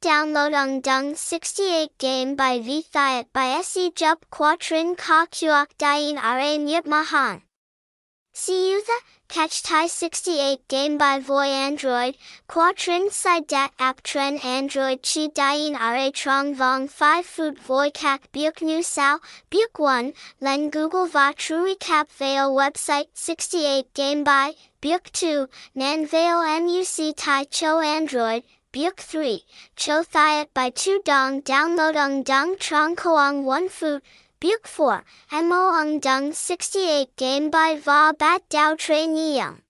Download ung dung 68 Game Bai V Thiat by Se Jup Quatrin Ka Kuok Dien Ra Nyip Mahan. Siutha, Catch Thai 68 Game Bai Voy Android, Quatrin Side Dat App Tren Android Chi Dien Ra Trong Vong 5 Food Voy Kak Buk Nu Sao, Buk 1, Len Google Va Trui Cap Veo Website 68 Game Bai, Buk 2, Nan Veo MUC Thai Cho Android, Biuk 3, Cho Thiat by Tu Dong Download Ung Dung Trong Koang 1 Food, Buk 4, Mo Ung Dung 68 Game Bai Va Bat Dao Tre Niang.